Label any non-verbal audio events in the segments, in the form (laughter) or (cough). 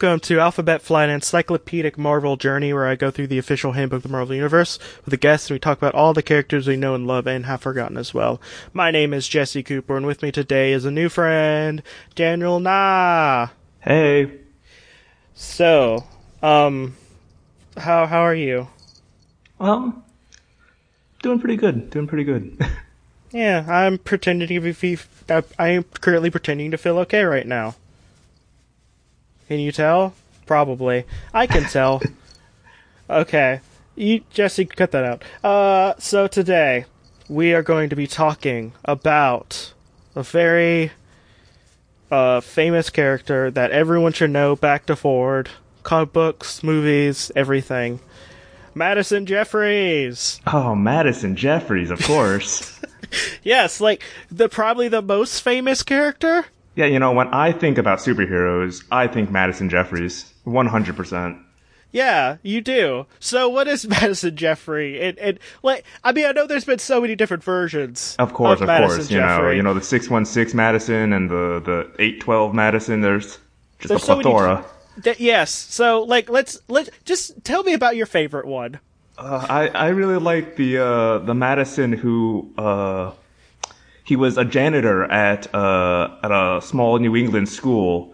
Welcome to Alphabet Flight, an encyclopedic Marvel journey where I go through the official handbook of the Marvel Universe with a guest and we talk about all the characters we know and love and have forgotten as well. My name is Jesse Cooper and with me today is a new friend, Daniel Na. Hey. So, um, how how are you? Well, doing pretty good. Doing pretty good. (laughs) Yeah, I'm pretending to be. I am currently pretending to feel okay right now. Can you tell? Probably. I can tell. okay. You, Jesse, cut that out. Uh, so today we are going to be talking about a very uh, famous character that everyone should know back to forward. Comic books, movies, everything. Madison Jeffries. Oh, Madison Jeffries, of course. (laughs) yes, like the probably the most famous character. Yeah, you know, when I think about superheroes, I think Madison Jeffries, one hundred percent. Yeah, you do. So, what is (laughs) Madison Jeffrey? And, and like, I mean, I know there's been so many different versions. Of course, of, of course. You Jeffrey. know, you know the six one six Madison and the the eight twelve Madison. There's just There's a so many- plethora. Yes. So, like, let's let just tell me about your favorite one. Uh, I I really like the uh, the Madison who uh, he was a janitor at uh, at a small New England school,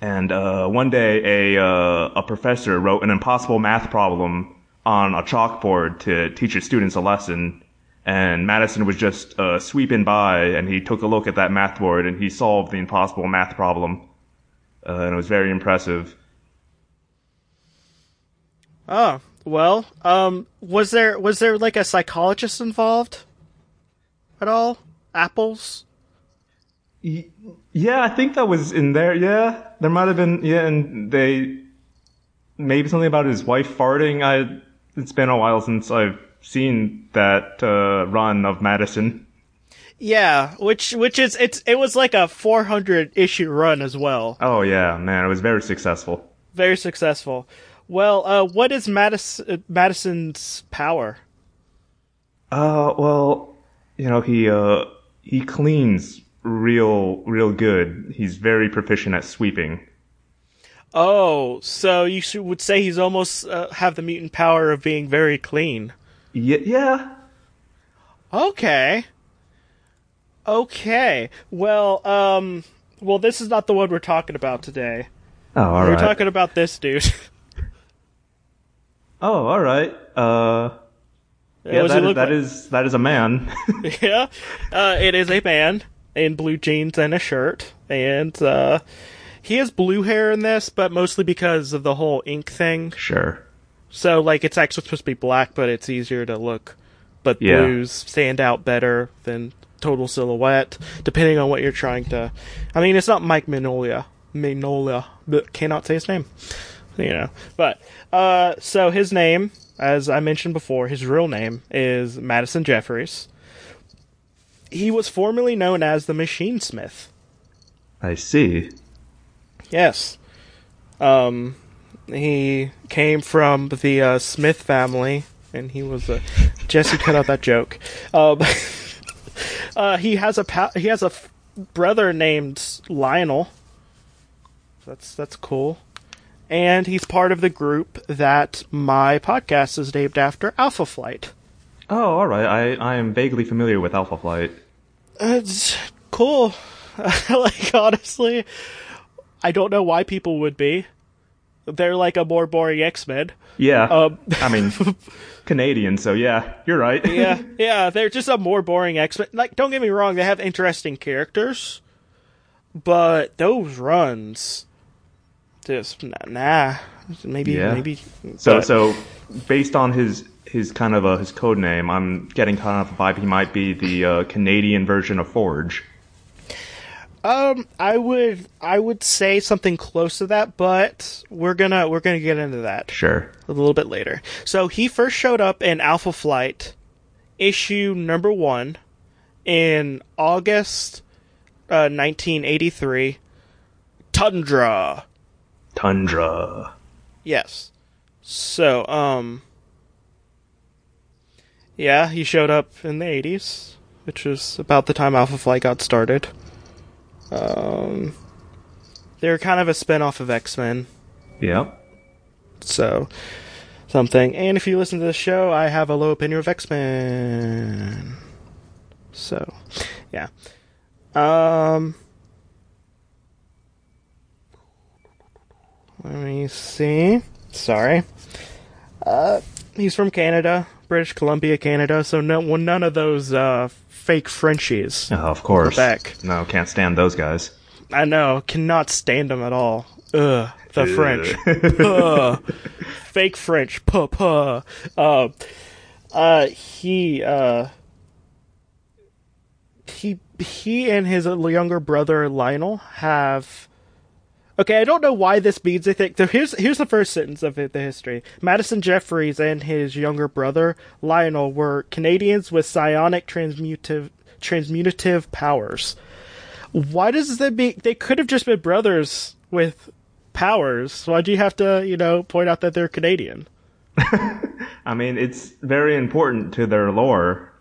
and uh, one day a uh, a professor wrote an impossible math problem on a chalkboard to teach his students a lesson, and Madison was just uh, sweeping by, and he took a look at that math board and he solved the impossible math problem, uh, and it was very impressive. Oh, well, um, was there was there like a psychologist involved at all? Apples. Yeah, I think that was in there. Yeah, there might have been. Yeah, and they maybe something about his wife farting. I it's been a while since I've seen that uh, run of Madison. Yeah, which which is it's it was like a 400 issue run as well. Oh yeah, man, it was very successful. Very successful. Well, uh, what is Madison, uh, Madison's power? Uh, well, you know he uh he cleans real real good. He's very proficient at sweeping. Oh, so you should, would say he's almost uh, have the mutant power of being very clean. Yeah, yeah. Okay. Okay. Well, um, well, this is not the one we're talking about today. Oh, all We're right. talking about this dude. (laughs) oh, all right. Uh, yeah, What does he that, look that like? is that is a man. (laughs) (laughs) yeah. Uh, it is a man in blue jeans and a shirt, and uh, he has blue hair in this, but mostly because of the whole ink thing. sure. So, like, it's actually supposed to be black, but it's easier to look. But Yeah. blues stand out better than total silhouette, depending on what you're trying to. I mean, it's not Mike Mignola, Mignola, but cannot say his name. You know, but uh, so his name, as I mentioned before, his real name is Madison Jeffries. He was formerly known as the Machine Smith. I see. Yes. Um, he came from the uh, Smith family, and he was a Jesse. Cut out that joke. Um, (laughs) uh, he has a pa- he has a f- brother named Lionel. That's that's cool, and he's part of the group that my podcast is named after, Alpha Flight. Oh, all right. I, I am vaguely familiar with Alpha Flight. It's cool. (laughs) like honestly, I don't know why people would be. They're like a more boring X Men. Yeah. Um, I mean, (laughs) Canadian, so yeah, you're right. yeah, (laughs) yeah, they're just a more boring X Men. Like, don't get me wrong, they have interesting characters, but those runs, just nah. Maybe, Yeah. maybe. so, but- so based on his his kind of uh, his code name, I'm getting kind of a vibe he might be the uh, Canadian version of Forge. Um, I would, I would say something close to that, but we're gonna, we're gonna get into that. Sure. a little bit later. So he first showed up in Alpha Flight issue number one in August uh, 1983. Tundra. Tundra. Yes. So, um. Yeah, he showed up in the 80s, which was about the time Alpha Flight got started. Um. They're kind of a spin-off of X-Men. Yep. So something. And if you listen to the show, I have a low opinion of X-Men. So, yeah. Um Let me see. Sorry. Uh he's from Canada, British Columbia, Canada, so no well, none of those uh fake Frenchies. Oh, of course. Quebec. No, can't stand those guys. I know, cannot stand them at all. Ugh, the French. (laughs) Ugh. Fake French. Puh, puh. Uh, uh, he, uh, he, he and his younger brother Lionel have. Okay, I don't know why this means anything. So here's here's the first sentence of the history. Madison Jeffries and his younger brother Lionel were Canadians with psionic transmutative transmutative powers. Why does that be? They could have just been brothers with powers. Why do you have to, you know, point out that they're Canadian? (laughs) I mean, it's very important to their lore.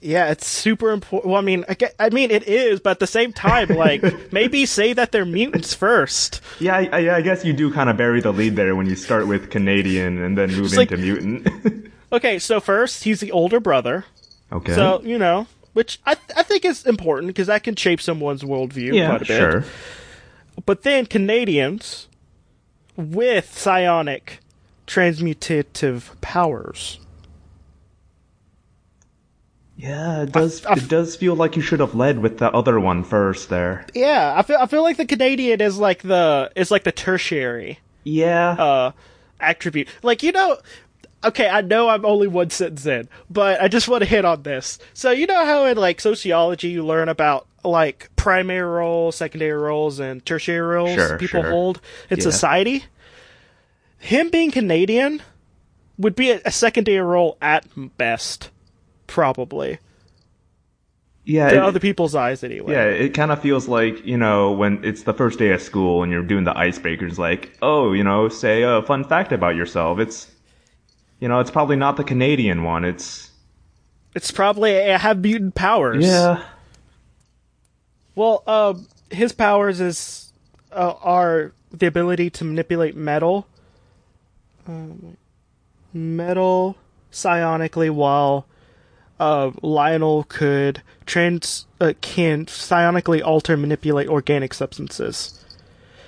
Yeah, it's super important. Well, I mean, I, get, I mean, it is, but at the same time, like, (laughs) maybe say that they're mutants first. Yeah, I, I, I guess you do kind of bury the lead there when you start with Canadian and then move like- into mutant. (laughs) Okay, so first, he's the older brother. okay. So, you know, which I, I think is important because that can shape someone's worldview yeah, quite a bit. sure. But then Canadians with psionic transmutative powers. Yeah, it does. I- it does feel like you should have led with the other one first there. Yeah, I feel I feel like the Canadian is like the is like the tertiary Yeah. uh attribute. Like you know, okay, I know I'm only one sentence in, but I just want to hit on this. So you know how in like sociology you learn about like primary roles, secondary roles, and tertiary roles Sure, people sure. hold in Yeah. society. Him being Canadian would be a, a secondary role at best, probably yeah. to it- other people's eyes anyway. Yeah, it kind of feels like, you know, when it's the first day of school and you're doing the icebreakers, like, oh, you know, say a fun fact about yourself. It's, you know, it's probably not the Canadian one. It's, It's probably I have mutant powers. yeah. Well, um, his powers is uh, are the ability to manipulate metal, um, metal psionically, while uh, Lionel could trans uh, can psionically alter manipulate organic substances.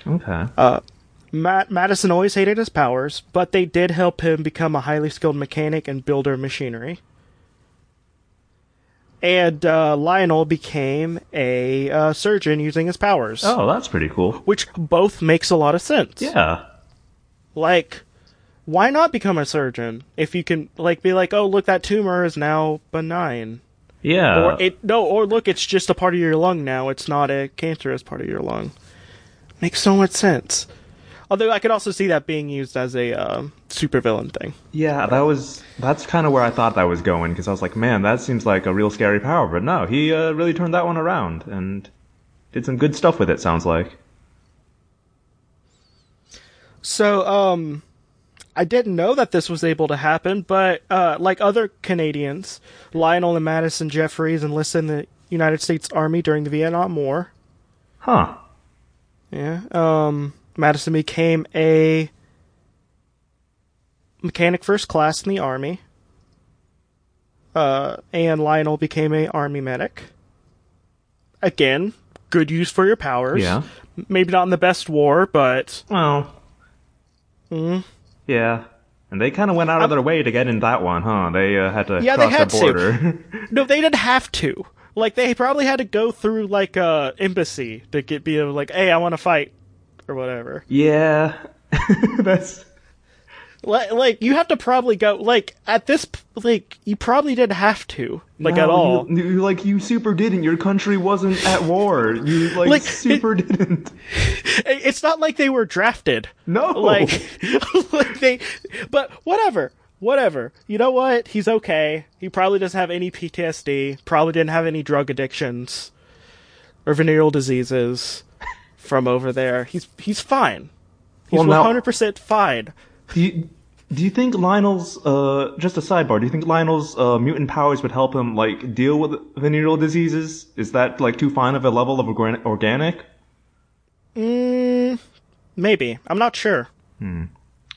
Okay. Matt Madison always hated his powers, but they did help him become a highly skilled mechanic and builder of machinery. And uh, Lionel became a uh, surgeon using his powers, oh, that's pretty cool. which both makes a lot of sense. Yeah. Like, why not become a surgeon if you can, like, be like, oh, look, that tumor is now benign, Yeah. or it no, or look, it's just a part of your lung now. It's not a cancerous part of your lung. Makes so much sense. Although I could also see that being used as a um, supervillain thing. yeah, that was, that's kind of where I thought that was going, because I was like, man, that seems like a real scary power. But no, he uh, really turned that one around and did some good stuff with it, sounds like. So, um, I didn't know that this was able to happen, but uh, like other Canadians, Lionel and Madison Jeffries enlisted in the United States Army during the Vietnam War. Huh. Yeah. Um, Madison became a mechanic first class in the Army. Uh, and Lionel became a Army medic. Again, good use for your powers. Yeah. Maybe not in the best war, but Well. Hmm? Yeah. And they kind of went out of their way to get in that one, huh? They uh, had to Yeah, they cross had the to. border. (laughs) No, they didn't have to. Like they probably had to go through like a embassy to get be like, hey, I want to fight or whatever. yeah. (laughs) That's Like, like you have to probably go like at this like you probably didn't have to like No, at all. You, you- like you super didn't. Your country wasn't at war. You like, Like, super didn't. (laughs) It's not like they were drafted. No. Like, (laughs) like they, but whatever, whatever. You know what? He's okay. He probably doesn't have any PTSD. Probably didn't have any drug addictions or venereal diseases from over there. He's he's fine. He's Well, hundred percent fine. Do you, do you think Lionel's uh just a sidebar? Do you think Lionel's uh, mutant powers would help him like deal with venereal diseases? Is that like too fine of a level of organ- organic? Mm, maybe. I'm not sure. Hmm.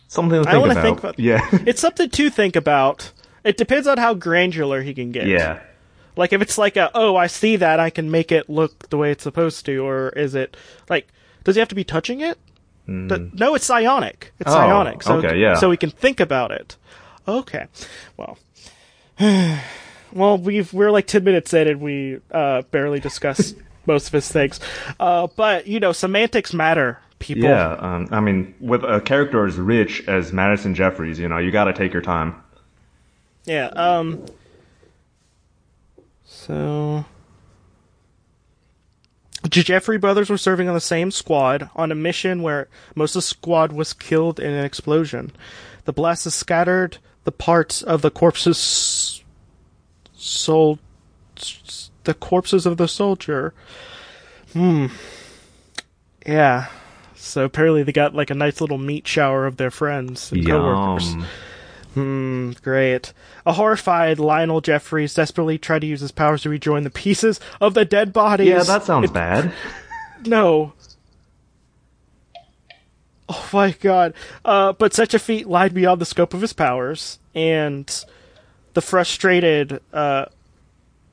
Something to I think wanna about. think about- yeah. (laughs) It's something to think about. It depends on how granular he can get. yeah. Like if it's like a oh I see that I can make it look the way it's supposed to, or is it like does he have to be touching it? D- no, it's psionic. It's. Oh, psionic. So okay, yeah. So we can think about it. Okay. Well. (sighs) well, we've we're like ten minutes in and we uh, barely discuss (laughs) most of his things. Uh, but you know, semantics matter, people. Yeah. Um, I mean, with a character as rich as Madison Jeffries, you know, you got to take your time. Yeah. Um. So. Jeffrey brothers were serving on the same squad on a mission where most of the squad was killed in an explosion. The blast has scattered the parts of the corpses. Soul. The corpses of the soldier. Hmm. Yeah. So apparently they got like a nice little meat shower of their friends and coworkers. Hmm, great. A horrified Lionel Jeffries desperately tried to use his powers to rejoin the pieces of the dead bodies. Yeah, that sounds bad. (laughs) No. Oh my god. Uh, but such a feat lied beyond the scope of his powers, and the frustrated uh,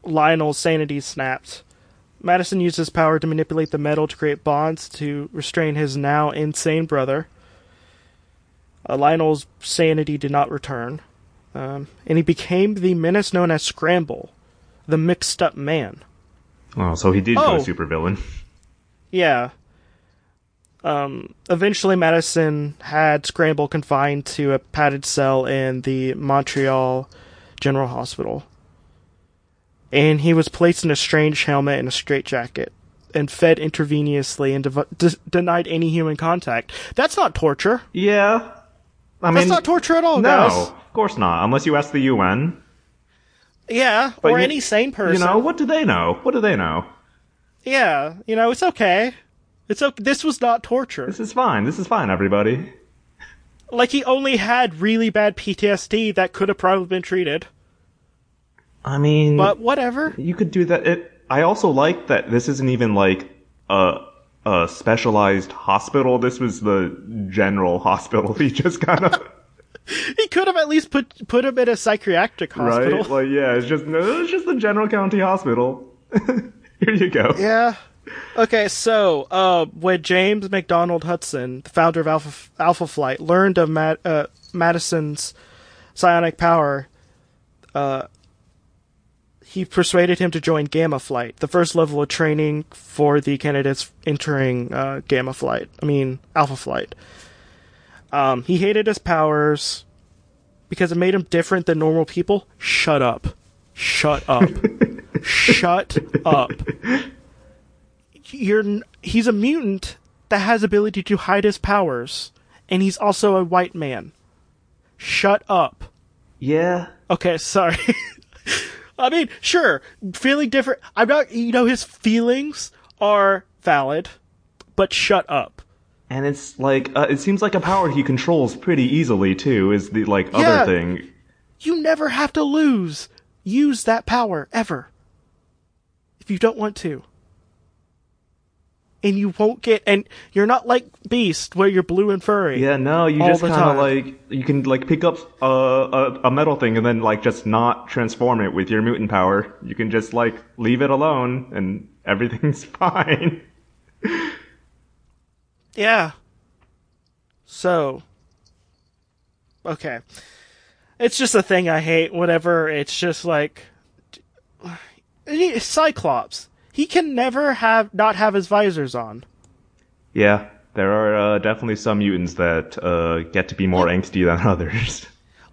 Lionel's sanity snapped. Madison used his power to manipulate the metal to create bonds to restrain his now insane brother. Uh, Lionel's sanity did not return, um, and he became the menace known as Scramble, the mixed up man. Oh, so he did Oh. go supervillain. Yeah. Um, eventually, Madison had Scramble confined to a padded cell in the Montreal General Hospital. And he was placed in a strange helmet and a straitjacket and fed intravenously and dev- de- denied any human contact. That's not torture. Yeah. I That's mean, not torture at all, no, guys. of course not. Unless you ask the UN. Yeah, But or you- any sane person. You know, what do they know? What do they know? Yeah, you know, it's okay. It's okay. This was not torture. This is fine. This is fine, everybody. Like he only had really bad PTSD that could have probably been treated. I mean, But whatever. you could do that. It, I also like that this isn't even like a a specialized hospital. This was the general (laughs) hospital. He just kind of He could have at least put put him in a psychiatric hospital. right, like yeah, it's just no, it's just the general county hospital. (laughs) Here you go. Yeah. Okay, so uh, when James MacDonald Hudson, the founder of Alpha Alpha Flight, learned of Mad- uh, Madison's psionic power, uh, he persuaded him to join Gamma Flight, the first level of training for the candidates entering uh, Gamma Flight. I mean Alpha Flight. Um, he hated his powers because it made him different than normal people. Shut up. Shut up. (laughs) Shut up You're, he's a mutant that has ability to hide his powers and he's also a white man shut up Yeah. okay sorry (laughs) i mean sure feeling different i'm not you know his feelings are valid but shut up And it's like uh, it seems like a power he controls pretty easily too. Is the like Yeah. other thing? you never have to lose use that power ever if you don't want to and you won't get and you're not like beast where you're blue and furry Yeah, no, you just kind of like you can like pick up a, a a metal thing and then like just not transform it with your mutant power. You can just like leave it alone and (laughs) everything's fine. Yeah. So. Okay. It's just a thing I hate. Whatever. It's just like. (sighs) Cyclops. He can never have not have his visors on. Yeah, there are uh, definitely some mutants that uh, get to be more angsty than (laughs) others.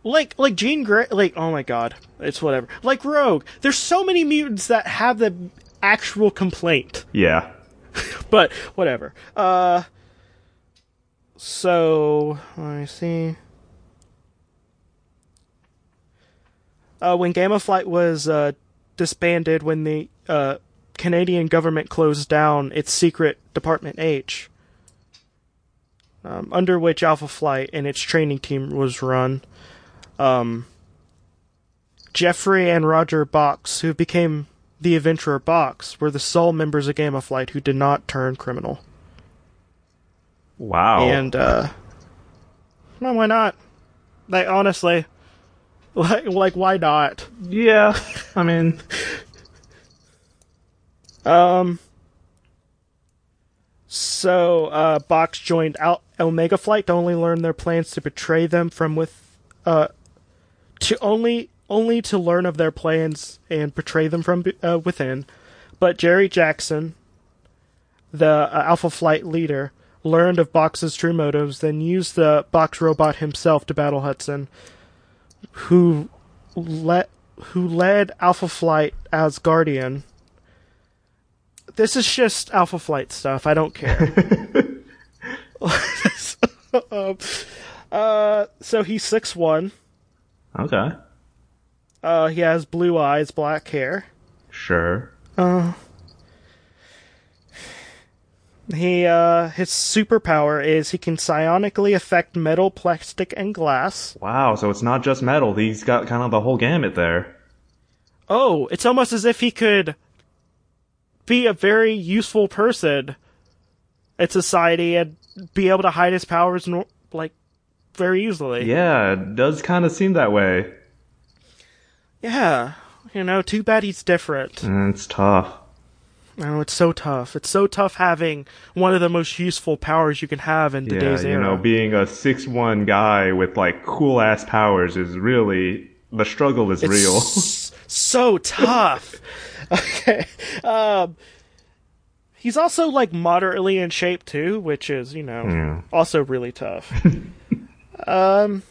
Like like Jean Grey. Like oh my god, it's whatever. Like Rogue. There's so many mutants that have the actual complaint. yeah. (laughs) but whatever. Uh, so let me see. Uh, when Gamma Flight was uh, disbanded, when the uh, Canadian government closed down its secret Department H, um, under which Alpha Flight and its training team was run, um, Jeffrey and Roger Bochs, who became the adventurer Box, were the sole members of Gamma Flight who did not turn criminal. Wow. And uh well, why not? Like honestly, (laughs) like like why not? yeah, I mean, Um. So, uh, Box joined Al- Omega Flight to only learn their plans to betray them from with, uh, to only only to learn of their plans and betray them from uh, within. But Jerry Jaxon, the uh, Alpha Flight leader, learned of Box's true motives, then used the Box robot himself to battle Hudson, who let who led Alpha Flight as Guardian this is just Alpha Flight stuff. I don't care. (laughs) uh, so he's six one. okay, Uh, he has blue eyes, black hair. sure. He uh, his superpower is he can psionically affect metal, plastic, and glass. Wow, so it's not just metal. He's got kind of the whole gamut there. Oh, it's almost as if he could be a very useful person in society and be able to hide his powers like very easily. Yeah, it does kind of seem that way. Yeah. You know, too bad he's different. And it's tough. Oh, it's so tough. It's so tough having one of the most useful powers you can have in Yeah, today's you era. know, being a six one guy with like cool ass powers is really the struggle is It's real. so tough. (laughs) (laughs) okay. Um, he's also like moderately in shape too, which is you know Yeah. also really tough. (laughs) um,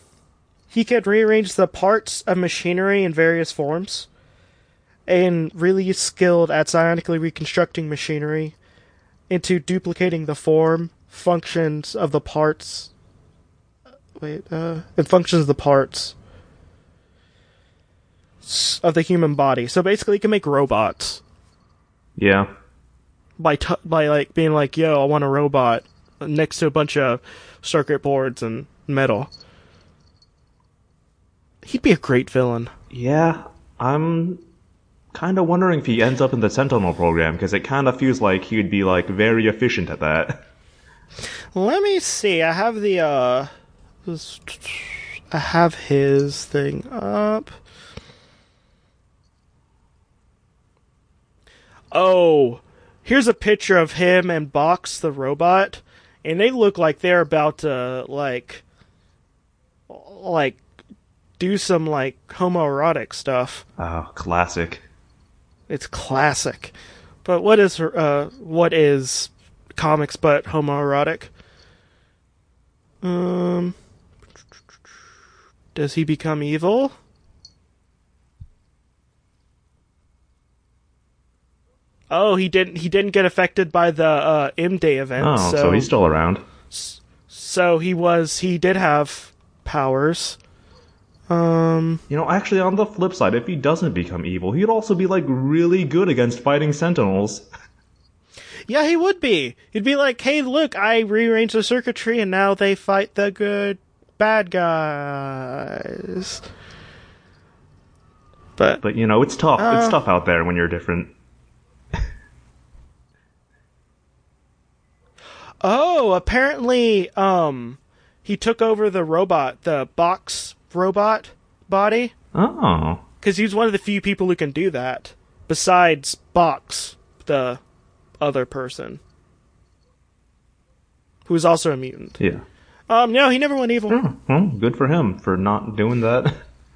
he could rearrange the parts of machinery in various forms, and really skilled at psionically reconstructing machinery into duplicating the form, functions of the parts. Wait, uh, and functions of the parts s- of the human body. So basically, he can make robots yeah. by t- by like being like, "Yo, I want a robot," next to a bunch of circuit boards and metal. He'd be a great villain. Yeah, I'm kind of wondering if he ends up in the Sentinel program because it kind of feels like he'd be like very efficient at that. Let me see. I have the uh, I have his thing up. Oh, here's a picture of him and Box the robot, and they look like they're about to like, like, do some like homoerotic stuff. Oh, classic. It's classic. But what is uh what is comics but homoerotic? Um Does he become evil? Oh, he didn't he didn't get affected by the uh M Day event. Oh, so, so he's still around. so he was he did have powers. Um You know, actually, on the flip side, if he doesn't become evil, he'd also be like really good against fighting Sentinels. (laughs) Yeah, he would be. He'd be like, "Hey, look, I rearranged the circuitry, and now they fight the good bad guys." But, But you know, it's tough. Uh. it's tough out there when you're different. Oh, apparently, um, he took over the robot, the box robot body, Oh, because he's one of the few people who can do that. Besides Box, the other person, who is also a mutant. yeah. Um, no, he never went evil. Oh, well, good for him for not doing that.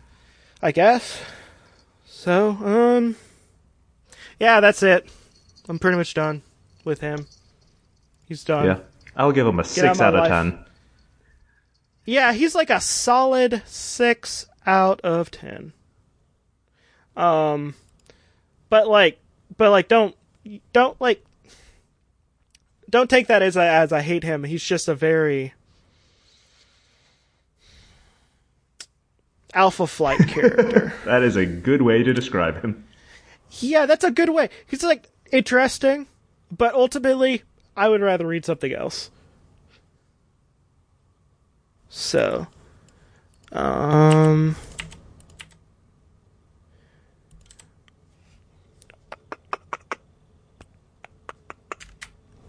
(laughs) I guess. So, um, yeah, that's it. I'm pretty much done with him. He's done. yeah, I'll give him a out six my out of ten. Yeah, he's like a solid six out of ten. Um, but like, but like, don't, don't like, don't take that as I as I hate him. He's just a very alpha flight (laughs) character. That is a good way to describe him. Yeah, that's a good way. He's like interesting, but ultimately, I would rather read something else. So, um,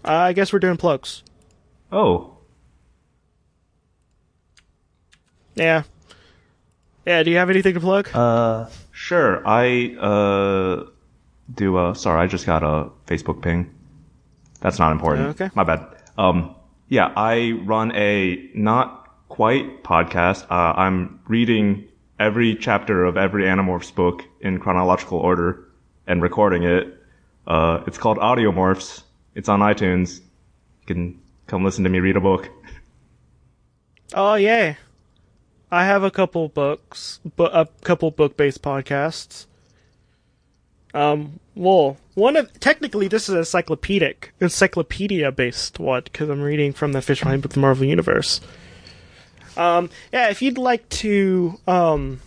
I guess we're doing plugs. Oh. Yeah. Yeah, do you have anything to plug? Uh, sure. I, uh, do, uh, sorry, I just got a Facebook ping. That's not important. Okay. My bad. Um, yeah, I run a not quite podcast. Uh, I'm reading every chapter of every Animorphs book in chronological order and recording it. Uh, it's called Audiomorphs. It's on iTunes. You can come listen to me read a book. Oh, yay. I have a couple books, but a couple book-based podcasts. Um, well, one of technically this is a encyclopedic, encyclopedia-based one because I'm reading from the official handbook of the Marvel Universe. Um, yeah, if you'd like to um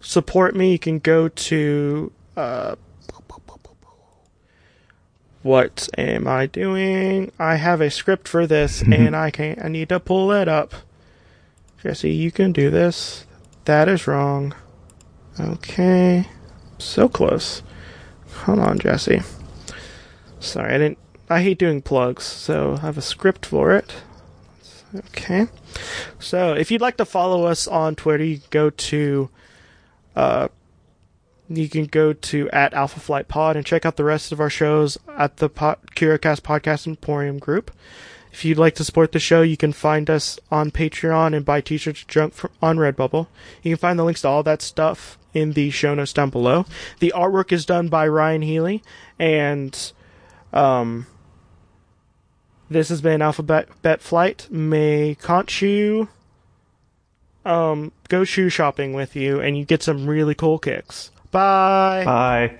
support me, you can go to uh. What am I doing? I have a script for this, and I can't. I need to pull it up. Jesse, you can do this. That is wrong. Okay. So close. Hold on, Jesse. Sorry, I didn't. I hate doing plugs, so I have a script for it. Okay. So, if you'd like to follow us on Twitter, you can go to. Uh, you can go to at Alpha Flight Pod and check out the rest of our shows at the po- Podcast Emporium group. If you'd like to support the show, you can find us on Patreon and buy t-shirts junk on Redbubble. You can find the links to all that stuff in the show notes down below. The artwork is done by Ryan Healy, and um, this has been Alphabet Bet Flight. May Conchu um, go shoe shopping with you, and you get some really cool kicks. Bye. Bye.